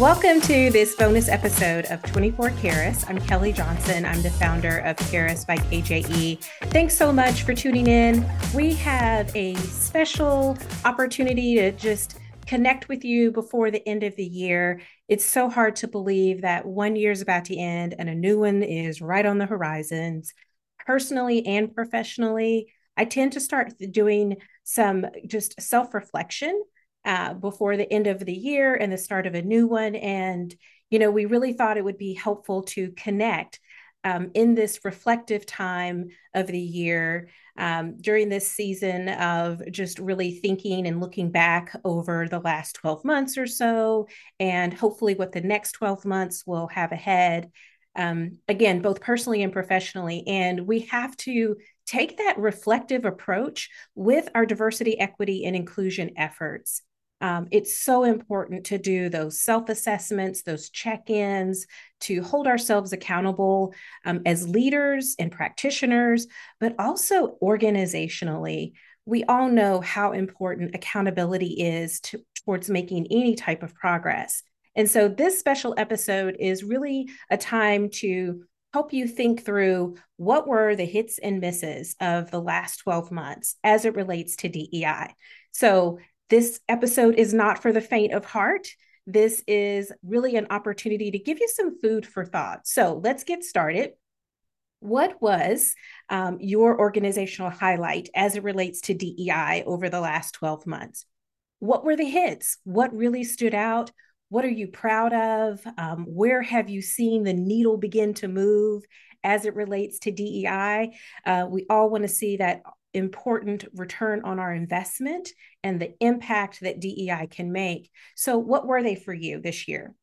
Welcome to this bonus episode of 24 Keirus. I'm Kelley Johnson. I'm the founder of Keirus by KJE. Thanks so much for tuning in. We have a special opportunity to just connect with you before the end of the year. It's so hard to believe that one year is about to end and a new one is right on the horizons. Personally and professionally, I tend to start doing some just self reflection uh, before the end of the year and the start of a new one. And, you know, we really thought it would be helpful to connect um, in this reflective time of the year um, during this season of just really thinking and looking back over the last 12 months or so, and hopefully what the next 12 months will have ahead. Um, again, both personally and professionally. And we have to take that reflective approach with our diversity, equity, and inclusion efforts. Um, it's so important to do those self assessments, those check ins, to hold ourselves accountable um, as leaders and practitioners, but also organizationally. We all know how important accountability is to, towards making any type of progress. And so, this special episode is really a time to help you think through what were the hits and misses of the last 12 months as it relates to DEI. So, this episode is not for the faint of heart. This is really an opportunity to give you some food for thought. So let's get started. What was um, your organizational highlight as it relates to DEI over the last 12 months? What were the hits? What really stood out? What are you proud of? Um, where have you seen the needle begin to move as it relates to DEI? Uh, we all want to see that important return on our investment and the impact that DEI can make. So, what were they for you this year?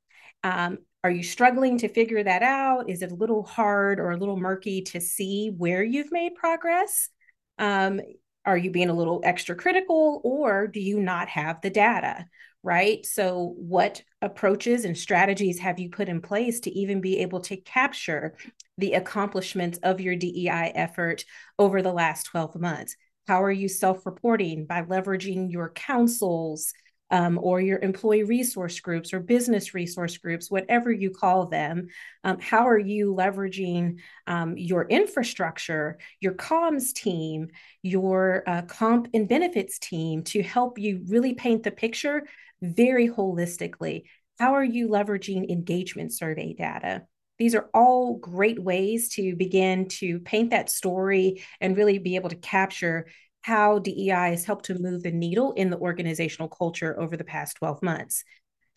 Um, are you struggling to figure that out? Is it a little hard or a little murky to see where you've made progress? Um, are you being a little extra critical or do you not have the data? Right. So, what approaches and strategies have you put in place to even be able to capture the accomplishments of your DEI effort over the last 12 months? How are you self reporting by leveraging your councils um, or your employee resource groups or business resource groups, whatever you call them? Um, how are you leveraging um, your infrastructure, your comms team, your uh, comp and benefits team to help you really paint the picture very holistically? How are you leveraging engagement survey data? These are all great ways to begin to paint that story and really be able to capture how DEI has helped to move the needle in the organizational culture over the past 12 months.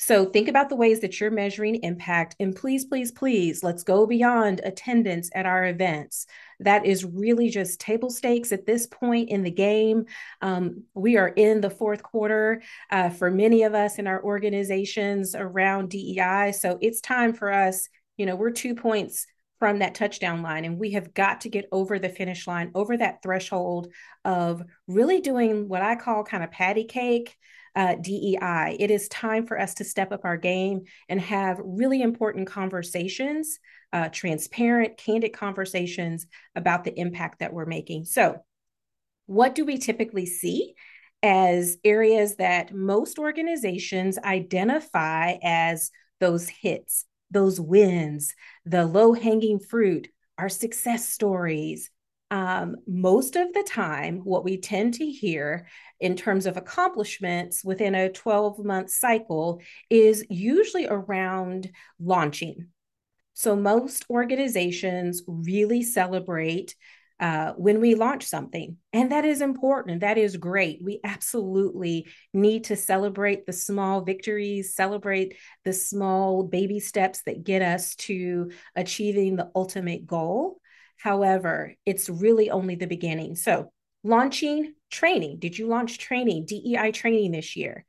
So think about the ways that you're measuring impact. And please, please, please, let's go beyond attendance at our events. That is really just table stakes at this point in the game. Um, we are in the fourth quarter uh, for many of us in our organizations around DEI. So it's time for us you know, we're two points from that touchdown line, and we have got to get over the finish line, over that threshold of really doing what I call kind of patty cake. Uh, DEI. It is time for us to step up our game and have really important conversations, uh, transparent, candid conversations about the impact that we're making. So, what do we typically see as areas that most organizations identify as those hits? those wins, the low hanging fruit, our success stories. Um, most of the time, what we tend to hear in terms of accomplishments within a 12 month cycle is usually around launching. So, most organizations really celebrate uh, when we launch something. And that is important. That is great. We absolutely need to celebrate the small victories, celebrate the small baby steps that get us to achieving the ultimate goal. However, it's really only the beginning. So, launching training. Did you launch training, DEI training this year?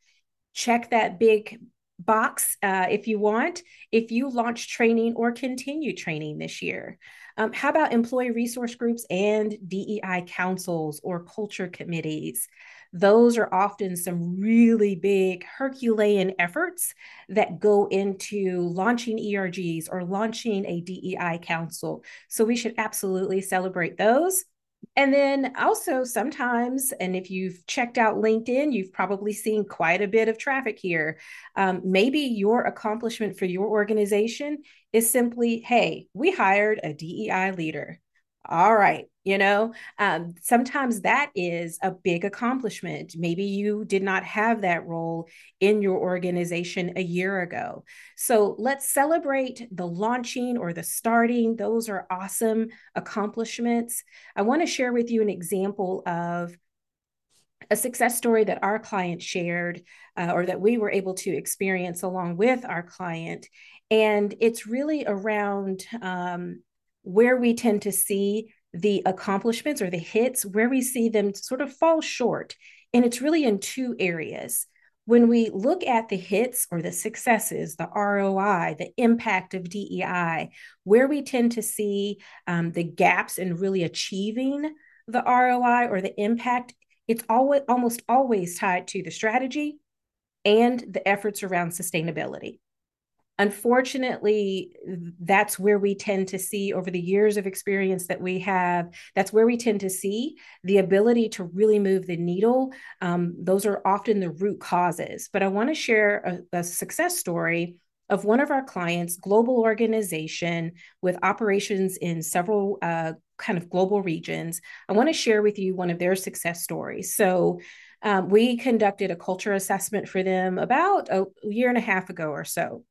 Check that big box uh, if you want, if you launch training or continue training this year. Um, how about employee resource groups and DEI councils or culture committees? Those are often some really big Herculean efforts that go into launching ERGs or launching a DEI council. So we should absolutely celebrate those. And then also sometimes, and if you've checked out LinkedIn, you've probably seen quite a bit of traffic here. Um, maybe your accomplishment for your organization is simply, hey, we hired a DEI leader all right you know? Um, sometimes that is a big accomplishment. Maybe you did not have that role in your organization a year ago. So let's celebrate the launching or the starting. Those are awesome accomplishments. I want to share with you an example of a success story that our client shared uh, or that we were able to experience along with our client. And it's really around um, where we tend to see the accomplishments or the hits, where we see them sort of fall short. And it's really in two areas. When we look at the hits or the successes, the ROI, the impact of DEI, where we tend to see um, the gaps in really achieving the ROI or the impact, it's always almost always tied to the strategy and the efforts around sustainability. Unfortunately, that's where we tend to see over the years of experience that we have, that's where we tend to see the ability to really move the needle. Um, those are often the root causes. But I want to share a, a success story of one of our clients, global organization with operations in several uh, kind of global regions. I want to share with you one of their success stories. So, um, we conducted a culture assessment for them about a year and a half ago or so.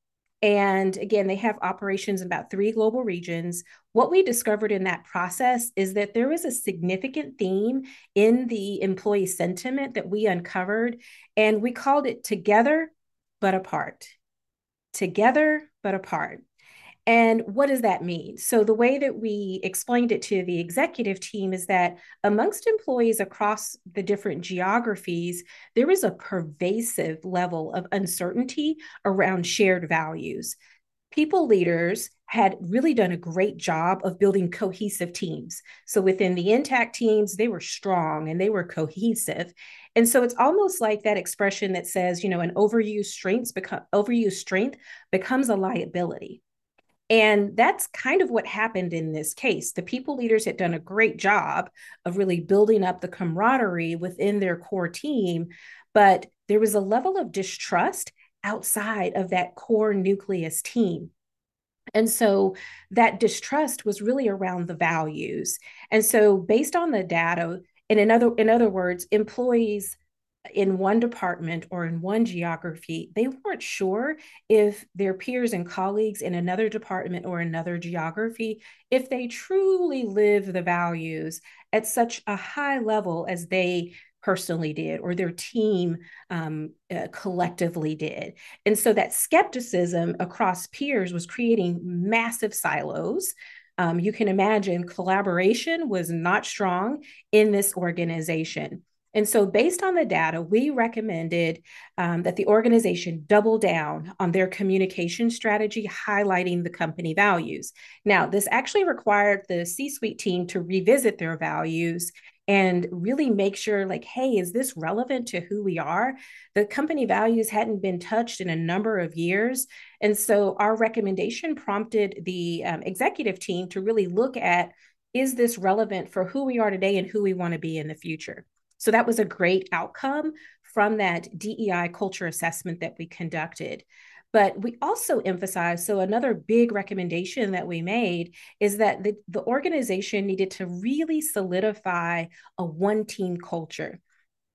And again, they have operations in about three global regions. What we discovered in that process is that there was a significant theme in the employee sentiment that we uncovered, and we called it Together but Apart. Together but Apart. And what does that mean? So, the way that we explained it to the executive team is that amongst employees across the different geographies, there is a pervasive level of uncertainty around shared values. People leaders had really done a great job of building cohesive teams. So, within the intact teams, they were strong and they were cohesive. And so it's almost like that expression that says, you know, an overused strength become overused strength becomes a liability. And that's kind of what happened in this case. The people leaders had done a great job of really building up the camaraderie within their core team, but there was a level of distrust outside of that core nucleus team. And so that distrust was really around the values. And so based on the data, and in other in other words, employees in one department or in one geography, they weren't sure if their peers and colleagues in another department or another geography, if they truly live the values at such a high level as they personally did or their team um, uh, collectively did. And so that skepticism across peers was creating massive silos. Um, you can imagine collaboration was not strong in this organization. And so, based on the data, we recommended um, that the organization double down on their communication strategy, highlighting the company values. Now, this actually required the C suite team to revisit their values and really make sure, like, hey, is this relevant to who we are? The company values hadn't been touched in a number of years. And so, our recommendation prompted the um, executive team to really look at is this relevant for who we are today and who we want to be in the future? So that was a great outcome from that DEI culture assessment that we conducted. But we also emphasized so, another big recommendation that we made is that the, the organization needed to really solidify a one team culture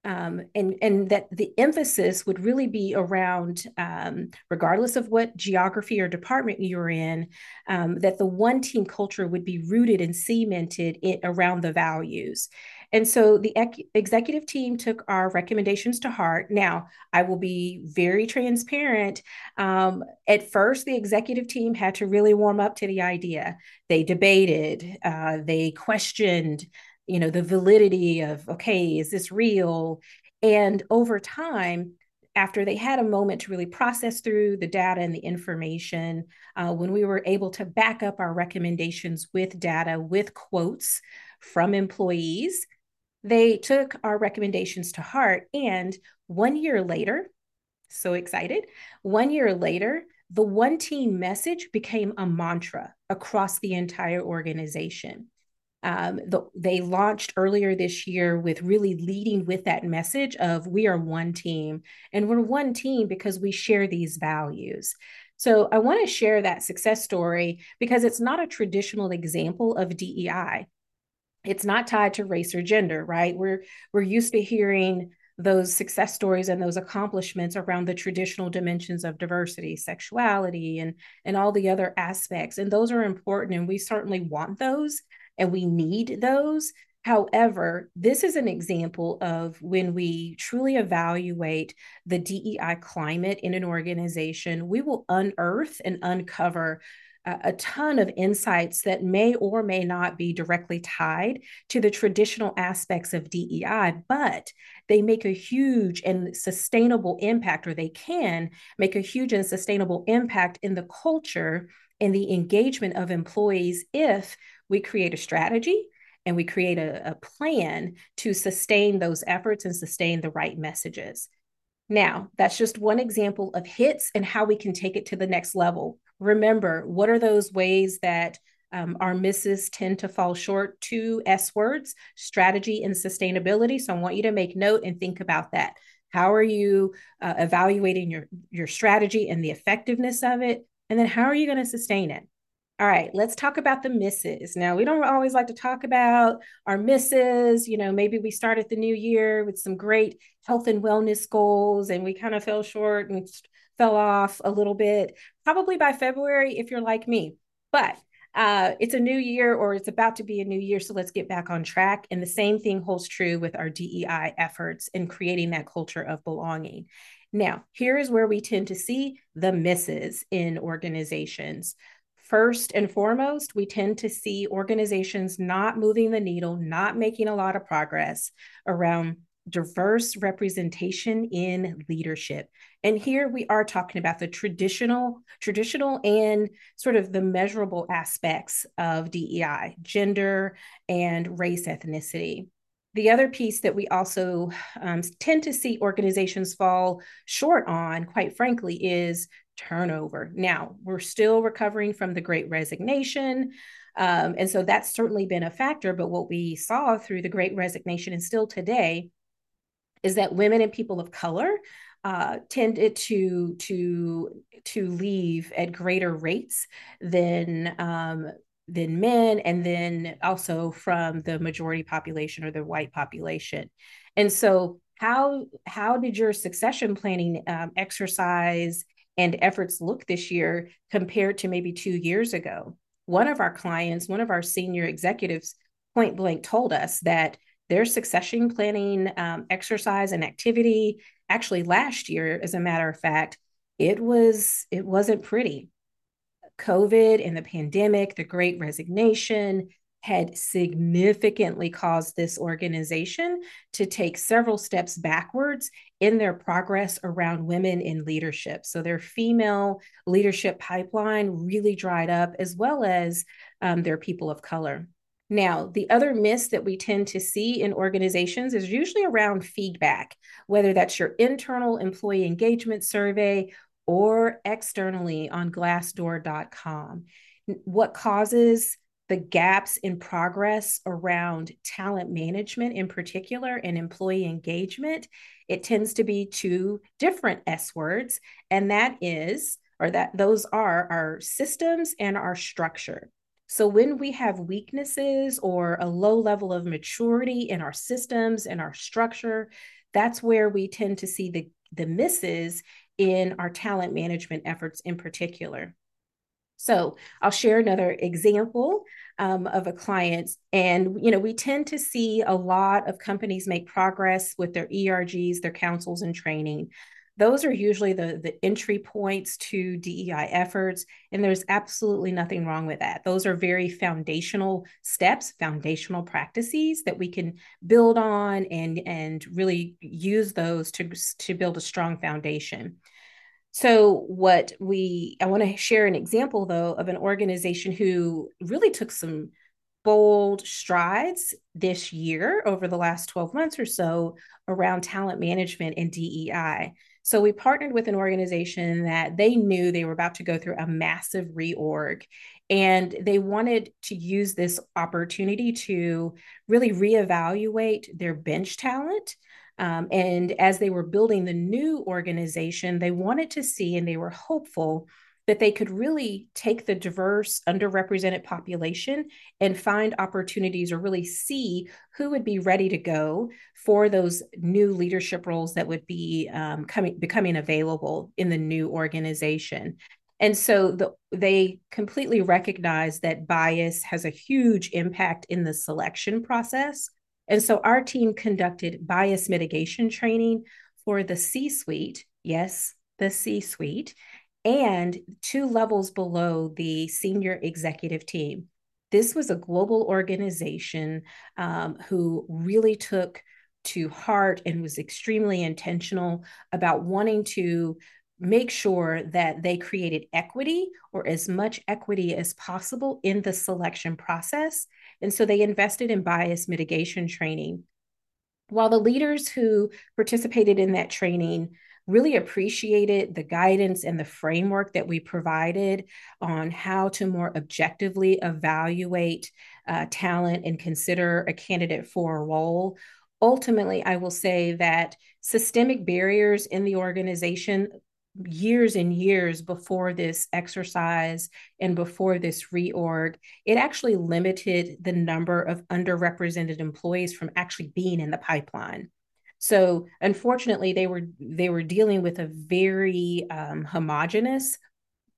um, and and that the emphasis would really be around, um, regardless of what geography or department you're in, um, that the one team culture would be rooted and cemented around the values. And so the ec- executive team took our recommendations to heart. Now, I will be very transparent. Um, at first, the executive team had to really warm up to the idea. They debated, uh, they questioned you know the validity of okay is this real and over time after they had a moment to really process through the data and the information uh, when we were able to back up our recommendations with data with quotes from employees they took our recommendations to heart and one year later so excited one year later the one team message became a mantra across the entire organization Um, the, they launched earlier this year with really leading with that message of we are one team and we're one team because we share these values. So I want to share that success story because it's not a traditional example of DEI. It's not tied to race or gender, right? We're we're used to hearing those success stories and those accomplishments around the traditional dimensions of diversity, sexuality, and and all the other aspects. And those are important, and we certainly want those, and we need those. However, this is an example of when we truly evaluate the DEI climate in an organization, we will unearth and uncover a ton of insights that may or may not be directly tied to the traditional aspects of DEI, but they make a huge and sustainable impact, or they can make a huge and sustainable impact in the culture and the engagement of employees if we create a strategy and we create a, a plan to sustain those efforts and sustain the right messages. Now, that's just one example of hits and how we can take it to the next level. Remember, what are those ways that um, our misses tend to fall short? Two S words strategy and sustainability. So I want you to make note and think about that. How are you uh, evaluating your, your strategy and the effectiveness of it? And then how are you going to sustain it? All right, let's talk about the misses. Now, we don't always like to talk about our misses. You know, maybe we started the new year with some great health and wellness goals and we kind of fell short and fell off a little bit, probably by February, if you're like me. But uh, it's a new year or it's about to be a new year. So let's get back on track. And the same thing holds true with our DEI efforts in creating that culture of belonging. Now, here is where we tend to see the misses in organizations. First and foremost, we tend to see organizations not moving the needle, not making a lot of progress around diverse representation in leadership. And here we are talking about the traditional, traditional and sort of the measurable aspects of DEI, gender and race ethnicity. The other piece that we also um, tend to see organizations fall short on, quite frankly, is turnover. Now, we're still recovering from the great resignation. Um, and so that's certainly been a factor. But what we saw through the great resignation and still today is that women and people of color uh, tended to to to leave at greater rates than um, than men, and then also from the majority population or the white population. And so, how how did your succession planning um, exercise and efforts look this year compared to maybe two years ago. One of our clients, one of our senior executives, point blank told us that their succession planning um, exercise and activity actually last year as a matter of fact it was it wasn't pretty covid and the pandemic the great resignation had significantly caused this organization to take several steps backwards in their progress around women in leadership. So their female leadership pipeline really dried up, as well as um, their people of color. Now, the other miss that we tend to see in organizations is usually around feedback, whether that's your internal employee engagement survey or externally on glassdoor.com. What causes the gaps in progress around talent management in particular and employee engagement, it tends to be two different S words. And that is, or that those are our systems and our structure. So when we have weaknesses or a low level of maturity in our systems and our structure, that's where we tend to see the, the misses in our talent management efforts in particular. So I'll share another example um, of a client. And, you know, we tend to see a lot of companies make progress with their ERGs, their councils and training. Those are usually the, the entry points to DEI efforts. And there's absolutely nothing wrong with that. Those are very foundational steps, foundational practices that we can build on and, and really use those to, to build a strong foundation. So, what we, I want to share an example though of an organization who really took some bold strides this year over the last 12 months or so around talent management and DEI. So, we partnered with an organization that they knew they were about to go through a massive reorg And they wanted to use this opportunity to really reevaluate their bench talent. Um, and as they were building the new organization, they wanted to see and they were hopeful that they could really take the diverse, underrepresented population and find opportunities or really see who would be ready to go for those new leadership roles that would be um, coming becoming available in the new organization. And so the, they completely recognize that bias has a huge impact in the selection process. And so our team conducted bias mitigation training for the C suite. Yes, the C suite and two levels below the senior executive team. This was a global organization um, who really took to heart and was extremely intentional about wanting to make sure that they created equity or as much equity as possible in the selection process. And so they invested in bias mitigation training. While the leaders who participated in that training really appreciated the guidance and the framework that we provided on how to more objectively evaluate uh, talent and consider a candidate for a role. Ultimately, I will say that systemic barriers in the organization years and years before this exercise and before this reorg, it actually limited the number of underrepresented employees from actually being in the pipeline. So unfortunately, they were they were dealing with a very um, homogenous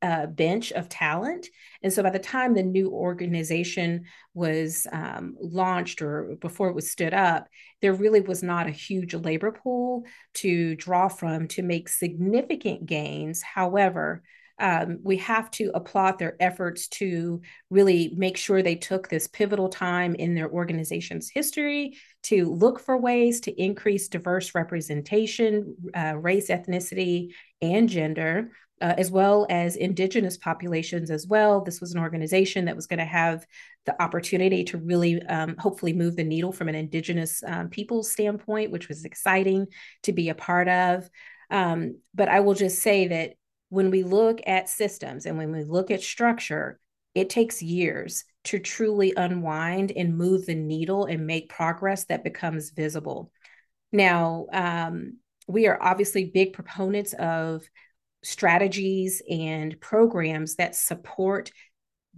uh, bench of talent. And so by the time the new organization was um, launched or before it was stood up, there really was not a huge labor pool to draw from to make significant gains. However, um, we have to applaud their efforts to really make sure they took this pivotal time in their organization's history to look for ways to increase diverse representation, uh, race, ethnicity, and gender. Uh, as well as indigenous populations as well. This was an organization that was going to have the opportunity to really um, hopefully move the needle from an indigenous um, people's standpoint, which was exciting to be a part of. Um, but I will just say that when we look at systems and when we look at structure, it takes years to truly unwind and move the needle and make progress that becomes visible. Now, um, we are obviously big proponents of strategies and programs that support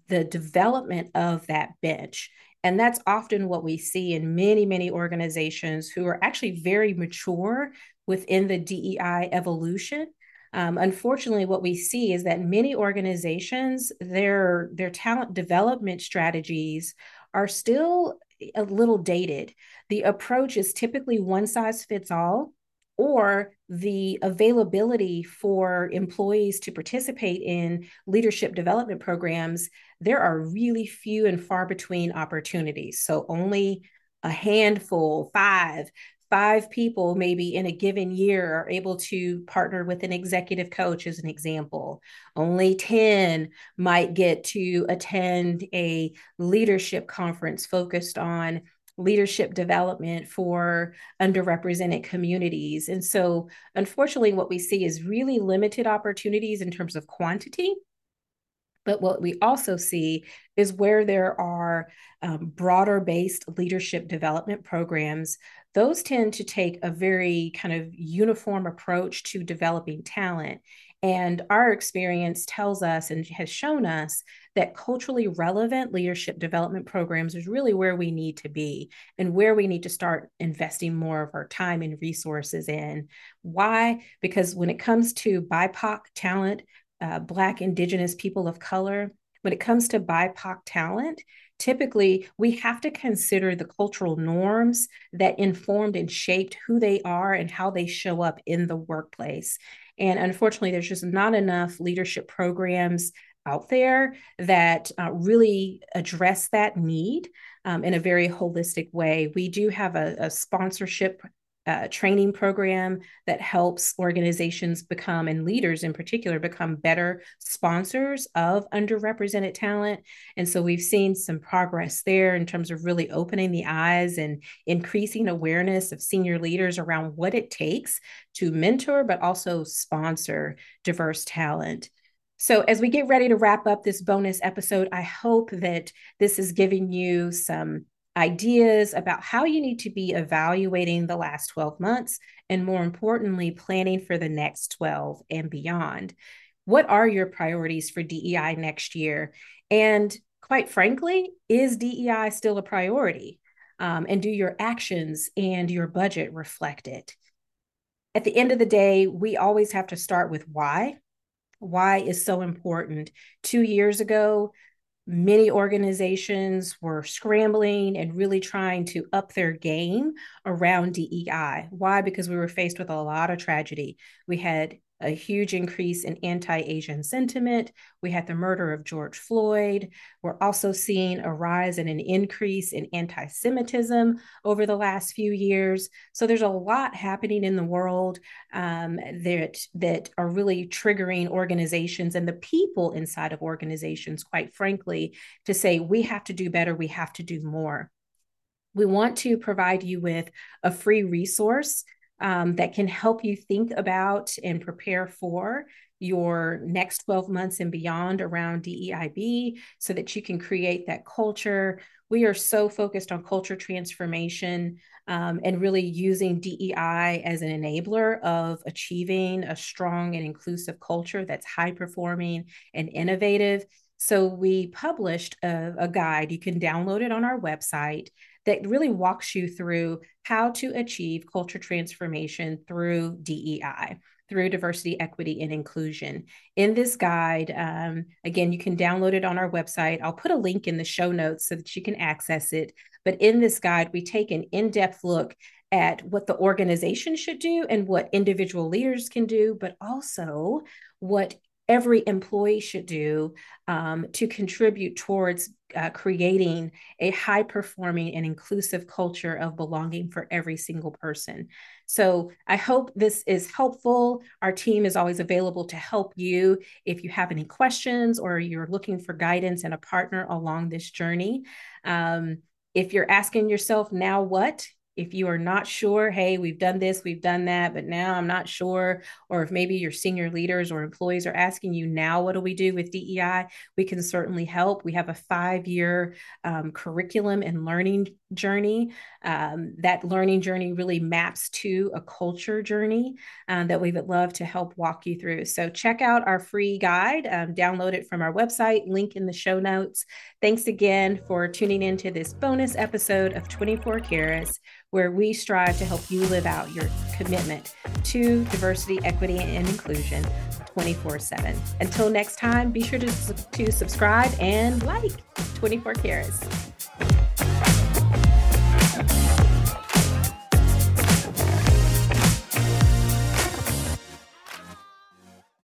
the development of that bench. And that's often what we see in many, many organizations who are actually very mature within the DEI evolution um, unfortunately, what we see is that many organizations, their their talent development strategies are still a little dated. The approach is typically one size fits all, or the availability for employees to participate in leadership development programs, there are really few and far between opportunities. So only a handful, five, five people maybe in a given year are able to partner with an executive coach as an example only 10 might get to attend a leadership conference focused on leadership development for underrepresented communities and so unfortunately what we see is really limited opportunities in terms of quantity but what we also see is where there are um, broader based leadership development programs those tend to take a very kind of uniform approach to developing talent. And our experience tells us and has shown us that culturally relevant leadership development programs is really where we need to be and where we need to start investing more of our time and resources in. Why? Because when it comes to BIPOC talent, uh, Black, Indigenous, people of color, when it comes to BIPOC talent, typically we have to consider the cultural norms that informed and shaped who they are and how they show up in the workplace. And unfortunately, there's just not enough leadership programs out there that uh, really address that need um, in a very holistic way. We do have a, a sponsorship uh, training program that helps organizations become and leaders in particular become better sponsors of underrepresented talent and so we've seen some progress there in terms of really opening the eyes and increasing awareness of senior leaders around what it takes to mentor but also sponsor diverse talent So, as we get ready to wrap up this bonus episode, I hope that this is giving you some ideas about how you need to be evaluating the last 12 months and, more importantly, planning for the next 12 and beyond. What are your priorities for DEI next year? And quite frankly, is DEI still a priority? Um, and do your actions and your budget reflect it? At the end of the day, we always have to start with why. Why is so important. Two years ago, many organizations were scrambling and really trying to up their game around DEI. Why? Because we were faced with a lot of tragedy. We had a huge increase in anti Asian sentiment. We had the murder of George Floyd. We're also seeing a rise and an increase in anti Semitism over the last few years. So there's a lot happening in the world um, that, that are really triggering organizations and the people inside of organizations, quite frankly, to say, we have to do better, we have to do more. We want to provide you with a free resource um, that can help you think about and prepare for your next 12 months and beyond around DEIB so that you can create that culture. We are so focused on culture transformation um, and really using DEI as an enabler of achieving a strong and inclusive culture that's high performing and innovative. So, we published a, a guide. You can download it on our website that really walks you through how to achieve culture transformation through DEI through diversity, equity, and inclusion. In this guide, um, again, you can download it on our website. I'll put a link in the show notes so that you can access it. But in this guide, we take an in depth look at what the organization should do and what individual leaders can do, but also what every employee should do um, to contribute towards uh, creating a high performing and inclusive culture of belonging for every single person. So I hope this is helpful. Our team is always available to help you if you have any questions or you're looking for guidance and a partner along this journey. Um, if you're asking yourself, now what? If you are not sure, hey, we've done this, we've done that, but now I'm not sure, or if maybe your senior leaders or employees are asking you now, what do we do with DEI? We can certainly help. We have a five year um, curriculum and learning journey. Um, that learning journey really maps to a culture journey um, that we would love to help walk you through. So check out our free guide, um, download it from our website, link in the show notes. Thanks again for tuning into this bonus episode of 24 Keirus where we strive to help you live out your commitment to diversity, equity, and inclusion 24 7. Until next time, be sure to, to subscribe and like 24 Keirus.